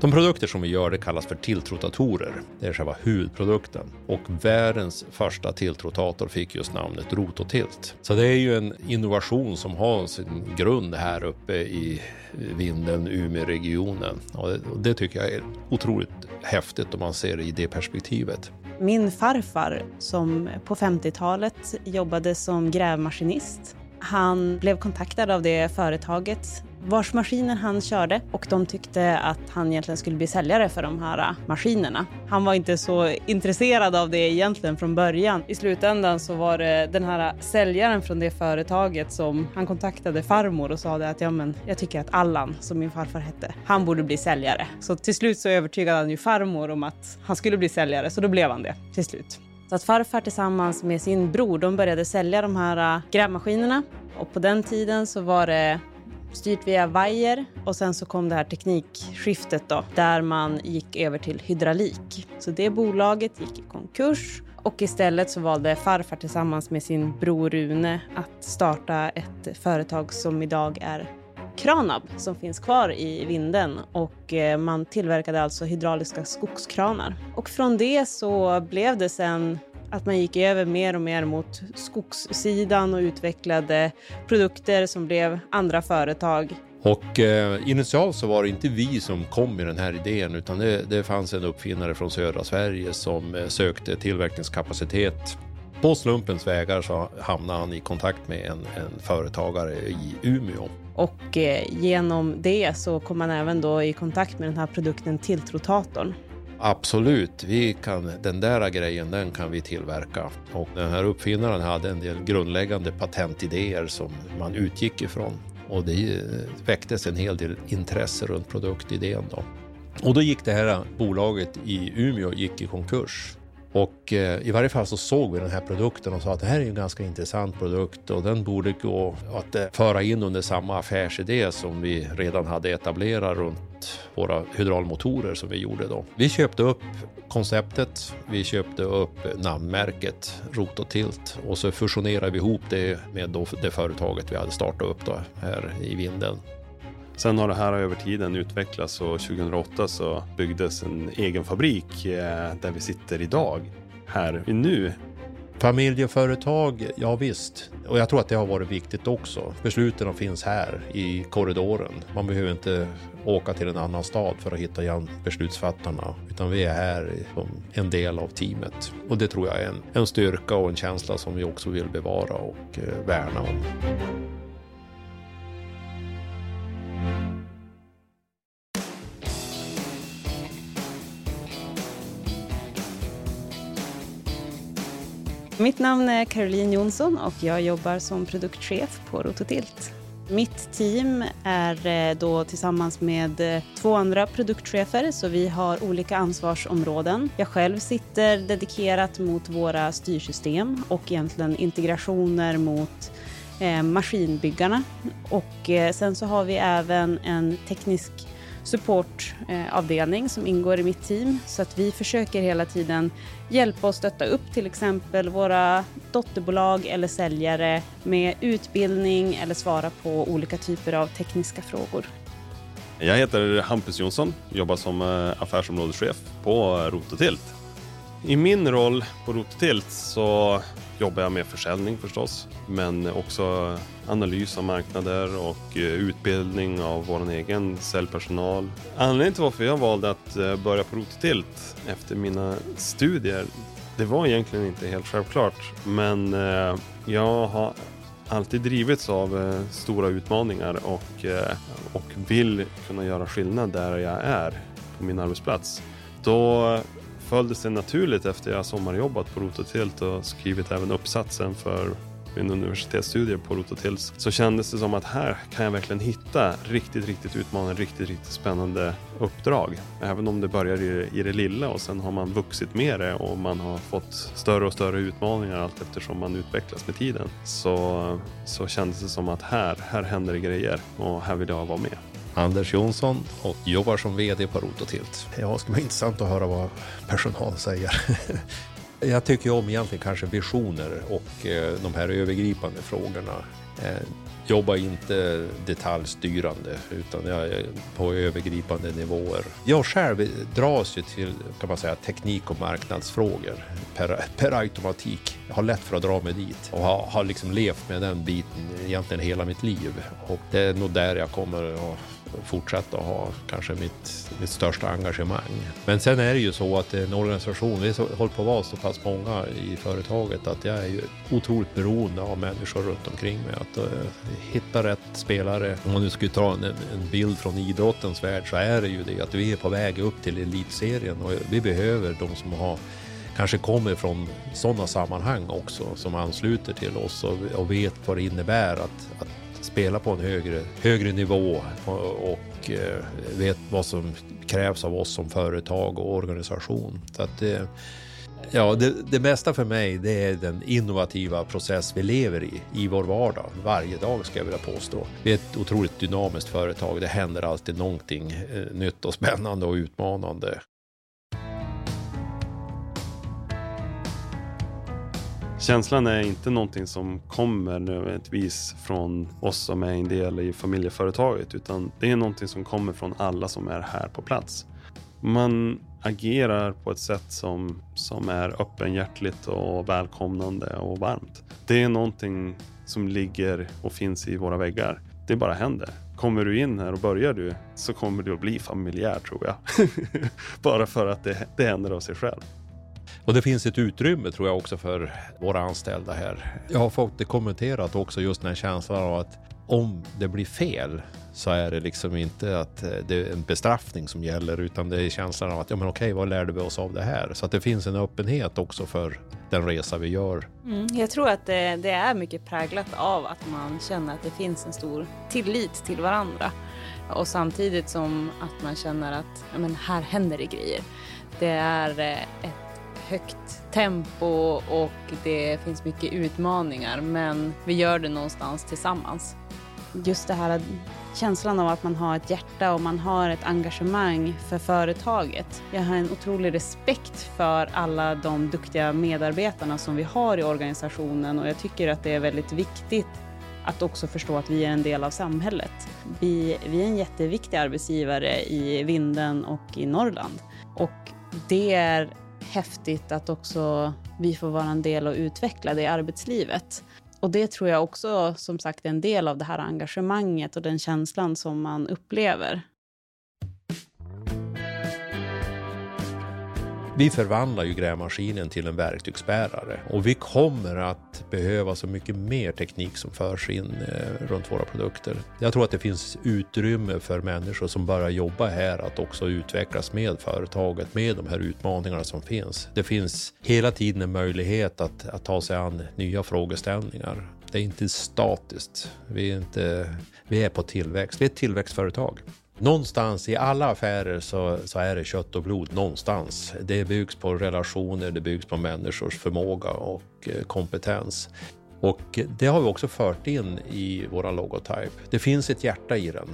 De produkter som vi gör det kallas för tiltrotatorer, Det är själva huvudprodukten. Och världens första tiltrotator fick just namnet Rototilt. Så det är ju en innovation som har sin grund här uppe i Vindeln, Umeåregionen. Och det, och det tycker jag är otroligt häftigt om man ser det i det perspektivet. Min farfar som på 50-talet jobbade som grävmaskinist han blev kontaktad av det företaget vars maskiner han körde och de tyckte att han egentligen skulle bli säljare för de här äh, maskinerna. Han var inte så intresserad av det egentligen från början. I slutändan så var det den här äh, säljaren från det företaget som han kontaktade farmor och sa det att ja, men jag tycker att Allan, som min farfar hette, han borde bli säljare. Så till slut så övertygade han ju farmor om att han skulle bli säljare, så då blev han det till slut. Så att farfar tillsammans med sin bror, de började sälja de här äh, grävmaskinerna. Och på den tiden så var det styrt via vajer och sen så kom det här teknikskiftet då, där man gick över till hydraulik. Så det bolaget gick i konkurs och istället så valde farfar tillsammans med sin bror Rune att starta ett företag som idag är Kranab som finns kvar i vinden och eh, man tillverkade alltså hydrauliska skogskranar. Och från det så blev det sen att man gick över mer och mer mot skogssidan och utvecklade produkter som blev andra företag. Och eh, initialt så var det inte vi som kom med den här idén utan det, det fanns en uppfinnare från södra Sverige som eh, sökte tillverkningskapacitet på slumpens vägar så hamnade han i kontakt med en, en företagare i Umeå. Och eh, genom det så kom man även då i kontakt med den här produkten tilltrotatorn. Absolut, vi kan, den där grejen den kan vi tillverka. Och den här uppfinnaren hade en del grundläggande patentidéer som man utgick ifrån. Och det eh, väcktes en hel del intresse runt produktidén. Då. Och då gick det här bolaget i Umeå gick i konkurs. Och eh, i varje fall så såg vi den här produkten och sa att det här är en ganska intressant produkt och den borde gå att eh, föra in under samma affärsidé som vi redan hade etablerat runt våra hydraulmotorer som vi gjorde då. Vi köpte upp konceptet, vi köpte upp namnmärket Rototilt och så fusionerade vi ihop det med det företaget vi hade startat upp då här i Vindeln. Sen har det här över tiden utvecklats och 2008 så byggdes en egen fabrik eh, där vi sitter idag, här nu. Familjeföretag, ja visst. Och jag tror att det har varit viktigt också. Besluten finns här i korridoren. Man behöver inte åka till en annan stad för att hitta igen beslutsfattarna. Utan vi är här som en del av teamet. Och det tror jag är en, en styrka och en känsla som vi också vill bevara och eh, värna om. Mitt namn är Caroline Jonsson och jag jobbar som produktchef på Rototilt. Mitt team är eh, då tillsammans med eh, två andra produktchefer så vi har olika ansvarsområden. Jag själv sitter dedikerat mot våra styrsystem och egentligen integrationer mot eh, maskinbyggarna. Och sen så har vi även en teknisk supportavdelning som ingår i mitt team. Så att vi försöker hela tiden hjälpa och stötta upp till exempel våra dotterbolag eller säljare med utbildning eller svara på olika typer av tekniska frågor. Jag heter Hampus Jonsson, jobbar som eh, affärsområdeschef på Rototilt. I min roll på Rototilt så jobbar jag med försäljning förstås, men också analys av marknader och eh, utbildning av vår egen säljpersonal. Anledningen till varför jag valde att eh, börja på Rototilt efter mina studier, det var egentligen inte helt självklart, men eh, jag har alltid drivits av stora utmaningar och, och vill kunna göra skillnad där jag är på min arbetsplats. Då Följdes det sig naturligt efter jag sommarjobbat på Rototilt och skrivit även uppsatsen för min universitetsstudier på Rototils så kändes det som att här kan jag verkligen hitta riktigt, riktigt utmanande, riktigt, riktigt spännande uppdrag. Även om det börjar i, i det lilla och sen har man vuxit med det och man har fått större och större utmaningar allt eftersom man utvecklas med tiden. Så, så kändes det som att här, här händer det grejer och här vill jag vara med. Anders Jonsson och jobbar som VD på Rototilt. Ja, det ska vara intressant att höra vad personal säger. Jag tycker om egentligen kanske visioner och eh, de här övergripande frågorna. Eh, jobbar inte detaljstyrande utan på övergripande nivåer. Jag själv dras ju till kan man säga, teknik och marknadsfrågor per, per automatik. Jag har lätt för att dra mig dit och har, har liksom levt med den biten egentligen hela mitt liv. Och det är nog där jag kommer att fortsätta att ha kanske mitt, mitt största engagemang. Men sen är det ju så att en organisation, vi håller på att vara så pass många i företaget att jag är ju otroligt beroende av människor runt omkring mig. Att uh, hitta rätt spelare. Om man nu skulle ta en, en bild från idrottens värld så är det ju det att vi är på väg upp till elitserien och vi behöver de som har kanske kommer från sådana sammanhang också som ansluter till oss och, och vet vad det innebär att, att spela på en högre, högre nivå och, och eh, vet vad som krävs av oss som företag och organisation. Så att det, ja, det, det bästa för mig det är den innovativa process vi lever i, i vår vardag. Varje dag ska jag vilja påstå. Vi är ett otroligt dynamiskt företag. Det händer alltid någonting eh, nytt och spännande och utmanande. Känslan är inte någonting som kommer nödvändigtvis från oss som är en del i familjeföretaget utan det är någonting som kommer från alla som är här på plats. Man agerar på ett sätt som, som är öppenhjärtligt och välkomnande och varmt. Det är någonting som ligger och finns i våra väggar. Det bara händer. Kommer du in här och börjar du så kommer du att bli familjär tror jag. bara för att det, det händer av sig själv. Och det finns ett utrymme tror jag också för våra anställda här. Jag har fått det kommenterat också just den här känslan av att om det blir fel så är det liksom inte att eh, det är en bestraffning som gäller utan det är känslan av att ja men okej vad lärde vi oss av det här? Så att det finns en öppenhet också för den resa vi gör. Mm, jag tror att det, det, är mycket präglat av att man känner att det finns en stor tillit till varandra och samtidigt som att man känner att ja, men här händer det grejer. Det är eh, ett högt tempo och det finns mycket utmaningar men vi gör det någonstans tillsammans. Just det här känslan av att man har ett hjärta och man har ett engagemang för företaget. Jag har en otrolig respekt för alla de duktiga medarbetarna som vi har i organisationen och jag tycker att det är väldigt viktigt att också förstå att vi är en del av samhället. Vi, vi är en jätteviktig arbetsgivare i Vinden och i Norrland och det är häftigt att också vi får vara en del och utveckla det i arbetslivet. Och det tror jag också som sagt är en del av det här engagemanget och den känslan som man upplever. Vi förvandlar ju grävmaskinen till en verktygsbärare och vi kommer att behöva så mycket mer teknik som förs in eh, runt våra produkter. Jag tror att det finns utrymme för människor som börjar jobba här att också utvecklas med företaget, med de här utmaningarna som finns. Det finns hela tiden en möjlighet att, att ta sig an nya frågeställningar. Det är inte statiskt. Vi är, inte, vi är på tillväxt. Vi är ett tillväxtföretag. Någonstans i alla affärer så, så, är det kött och blod någonstans. Det byggs på relationer, det byggs på människors förmåga och eh, kompetens. Och det har vi också fört in i vår logotyp. Det finns ett hjärta i den.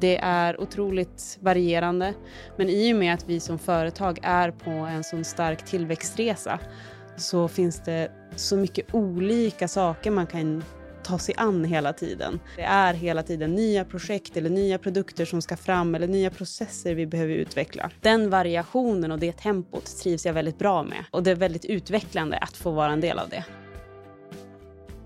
Det är otroligt varierande, men i och med att vi som företag är på en sån stark tillväxtresa så finns det så mycket olika saker man kan ta sig an hela tiden. Det är hela tiden nya projekt eller nya produkter som ska fram eller nya processer vi behöver utveckla. Den variationen och det tempot trivs jag väldigt bra med och det är väldigt utvecklande att få vara en del av det.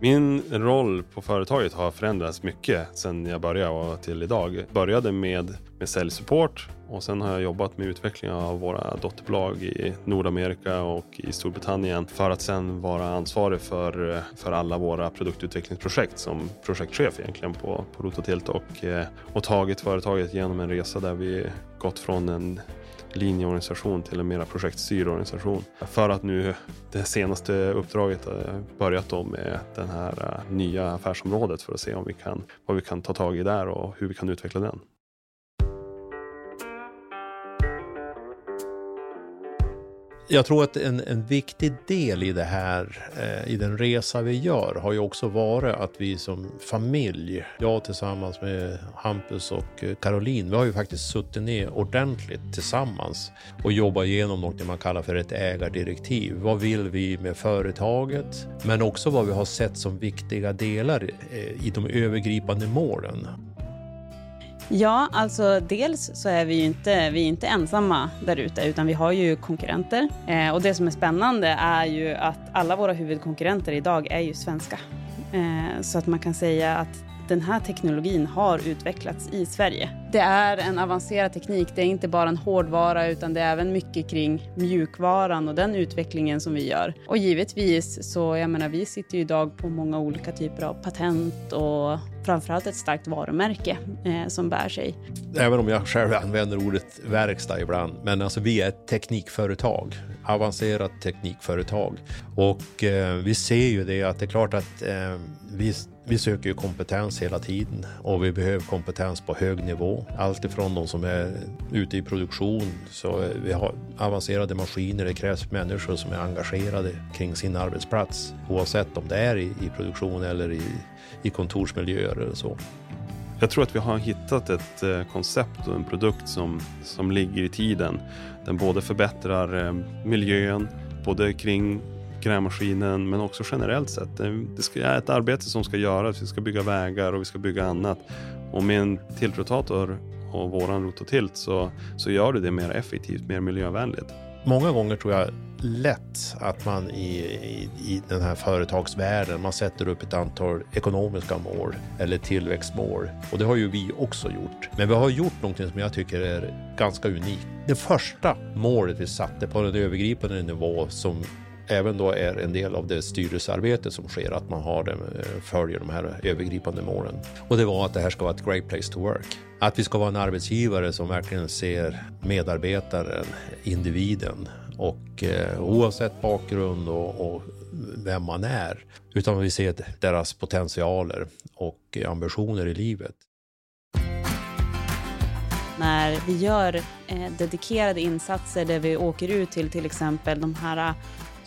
Min roll på företaget har förändrats mycket sedan jag började och till idag. Jag började med, med säljsupport och sen har jag jobbat med utveckling av våra dotterbolag i Nordamerika och i Storbritannien för att sen vara ansvarig för, för alla våra produktutvecklingsprojekt som projektchef egentligen på, på Rototilt och, eh, och tagit företaget genom en resa där vi gått från en linjeorganisation till en mera projektstyrd organisation. För att nu det senaste uppdraget har börjat då med det här eh, nya affärsområdet för att se om vi kan, vad vi kan ta tag i där och hur vi kan utveckla den. Jag tror att en, en viktig del i det här, eh, i den resa vi gör, har ju också varit att vi som familj, jag tillsammans med Hampus och eh, Caroline, vi har ju faktiskt suttit ner ordentligt tillsammans och jobbat igenom något man kallar för ett ägardirektiv. Vad vill vi med företaget? Men också vad vi har sett som viktiga delar eh, i de övergripande målen. Ja, alltså dels så är vi ju inte, vi är inte ensamma där ute utan vi har ju konkurrenter. Eh, och det som är spännande är ju att alla våra huvudkonkurrenter idag är ju svenska. Eh, så att man kan säga att den här teknologin har utvecklats i Sverige. Det är en avancerad teknik. Det är inte bara en hårdvara utan det är även mycket kring mjukvaran och den utvecklingen som vi gör. Och givetvis så, jag menar, vi sitter ju idag på många olika typer av patent och framförallt ett starkt varumärke eh, som bär sig. Även om jag själv använder ordet verkstad ibland, men alltså vi är ett teknikföretag, avancerat teknikföretag och eh, vi ser ju det att det är klart att eh, vi vi söker ju kompetens hela tiden och vi behöver kompetens på hög nivå. Allt ifrån de som är ute i produktion, så vi har avancerade maskiner, det krävs människor som är engagerade kring sin arbetsplats oavsett om det är i, i produktion eller i, i kontorsmiljöer eller så. Jag tror att vi har hittat ett eh, koncept och en produkt som, som ligger i tiden. Den både förbättrar eh, miljön, både kring grävmaskinen men också generellt sett. Det är ett arbete som ska göras. Vi ska bygga vägar och vi ska bygga annat. Och med en tiltrotator och våran rototilt så, så gör det det mer effektivt, mer miljövänligt. Många gånger tror jag lätt att man i, i, i den här företagsvärlden, man sätter upp ett antal ekonomiska mål eller tillväxtmål. Och det har ju vi också gjort. Men vi har gjort någonting som jag tycker är ganska unikt. Det första målet vi satte på en övergripande nivå som även då är en del av det styrelsearbete som sker, att man har det, eh, följer de här övergripande målen. Och det var att det här ska vara ett great place to work. Att vi ska vara en arbetsgivare som verkligen ser medarbetaren, individen och eh, oavsett bakgrund och, och vem man är, utan vi ser deras potentialer och ambitioner i livet. När vi gör eh, dedikerade insatser där vi åker ut till till exempel de här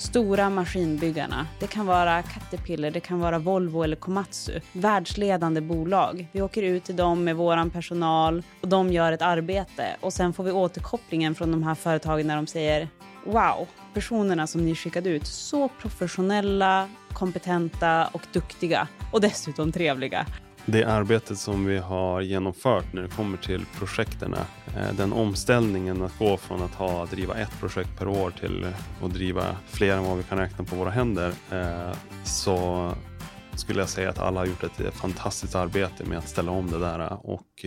stora maskinbyggarna. Det kan vara Caterpillar, det kan vara Volvo eller Komatsu. Världsledande bolag. Vi åker ut till dem med vår personal och de gör ett arbete och sen får vi återkopplingen från de här företagen när de säger Wow, personerna som ni skickade ut, så professionella, kompetenta och duktiga och dessutom trevliga det arbetet som vi har genomfört när det kommer till projekten, eh, den omställningen att gå från att ha, driva ett projekt per år till att driva fler än vad vi kan räkna på våra händer, eh, så skulle jag säga att alla har gjort ett eh, fantastiskt arbete med att ställa om det där och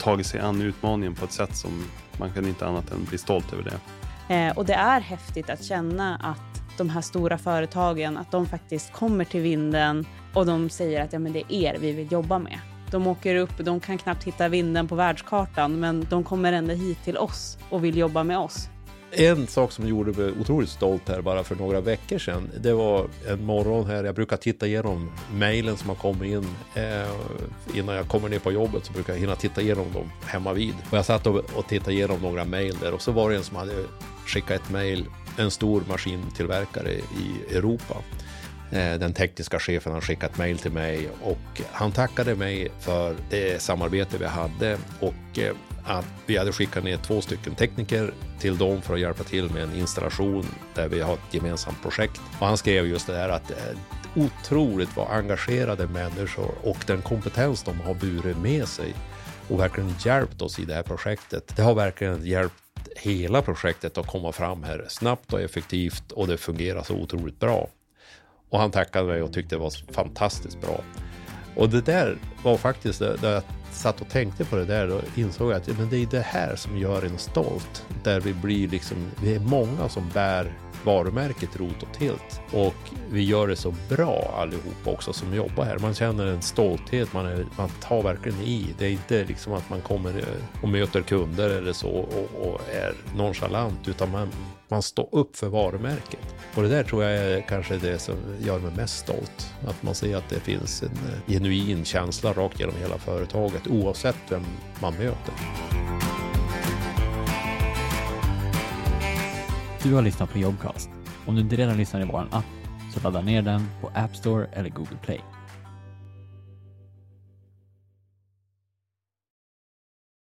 tagit sig an utmaningen på ett sätt som man kan inte annat än bli stolt över det. Och det är häftigt att känna att de här stora företagen, att de faktiskt kommer till vinden och de säger att ja, men det är er vi vill jobba med. De åker upp, de kan knappt hitta vinden på världskartan, men de kommer ändå hit till oss och vill jobba med oss. En sak som gjorde mig otroligt stolt här bara för några veckor sedan, det var en morgon här, jag brukar titta igenom mejlen som har kommit in eh, innan jag kommer ner på jobbet så brukar jag hinna titta igenom dem hemma vid. Och jag satt och, och tittade igenom några mejl där och så var det en som hade skickat ett mejl, en stor maskintillverkare i Europa Eh, den tekniska chefen har skickat mejl till mig och han tackade mig för det samarbete vi hade och eh, att vi hade skickat ner två stycken tekniker till dem för att hjälpa till med en installation där vi har ett gemensamt projekt. Och han skrev just det där att eh, otroligt vad engagerade människor och den kompetens de har burit med sig och verkligen hjälpt oss i det här projektet. Det har verkligen hjälpt hela projektet att komma fram här snabbt och effektivt och det fungerar så otroligt bra. Och han tackade mig och tyckte det var fantastiskt bra. Och det där var faktiskt, när jag satt och tänkte på det där, då insåg jag att men det är det här som gör en stolt. Där vi blir liksom, vi är många som bär varumärket Rot och Tilt. Och vi gör det så bra allihopa också som jobbar här. Man känner en stolthet, man, är, man tar verkligen i. Det är inte liksom att man kommer eh, och möter kunder eller så och, och är nonchalant, utan man, man står upp för varumärket. Och det där tror jag är kanske det som gör mig mest stolt. Att man ser att det finns en eh, genuin känsla rakt genom hela företaget oavsett vem man möter. Du har lyssnat på Jobcast. Om du inte redan lyssnar i vår app så ladda ner den på App Store eller Google Play.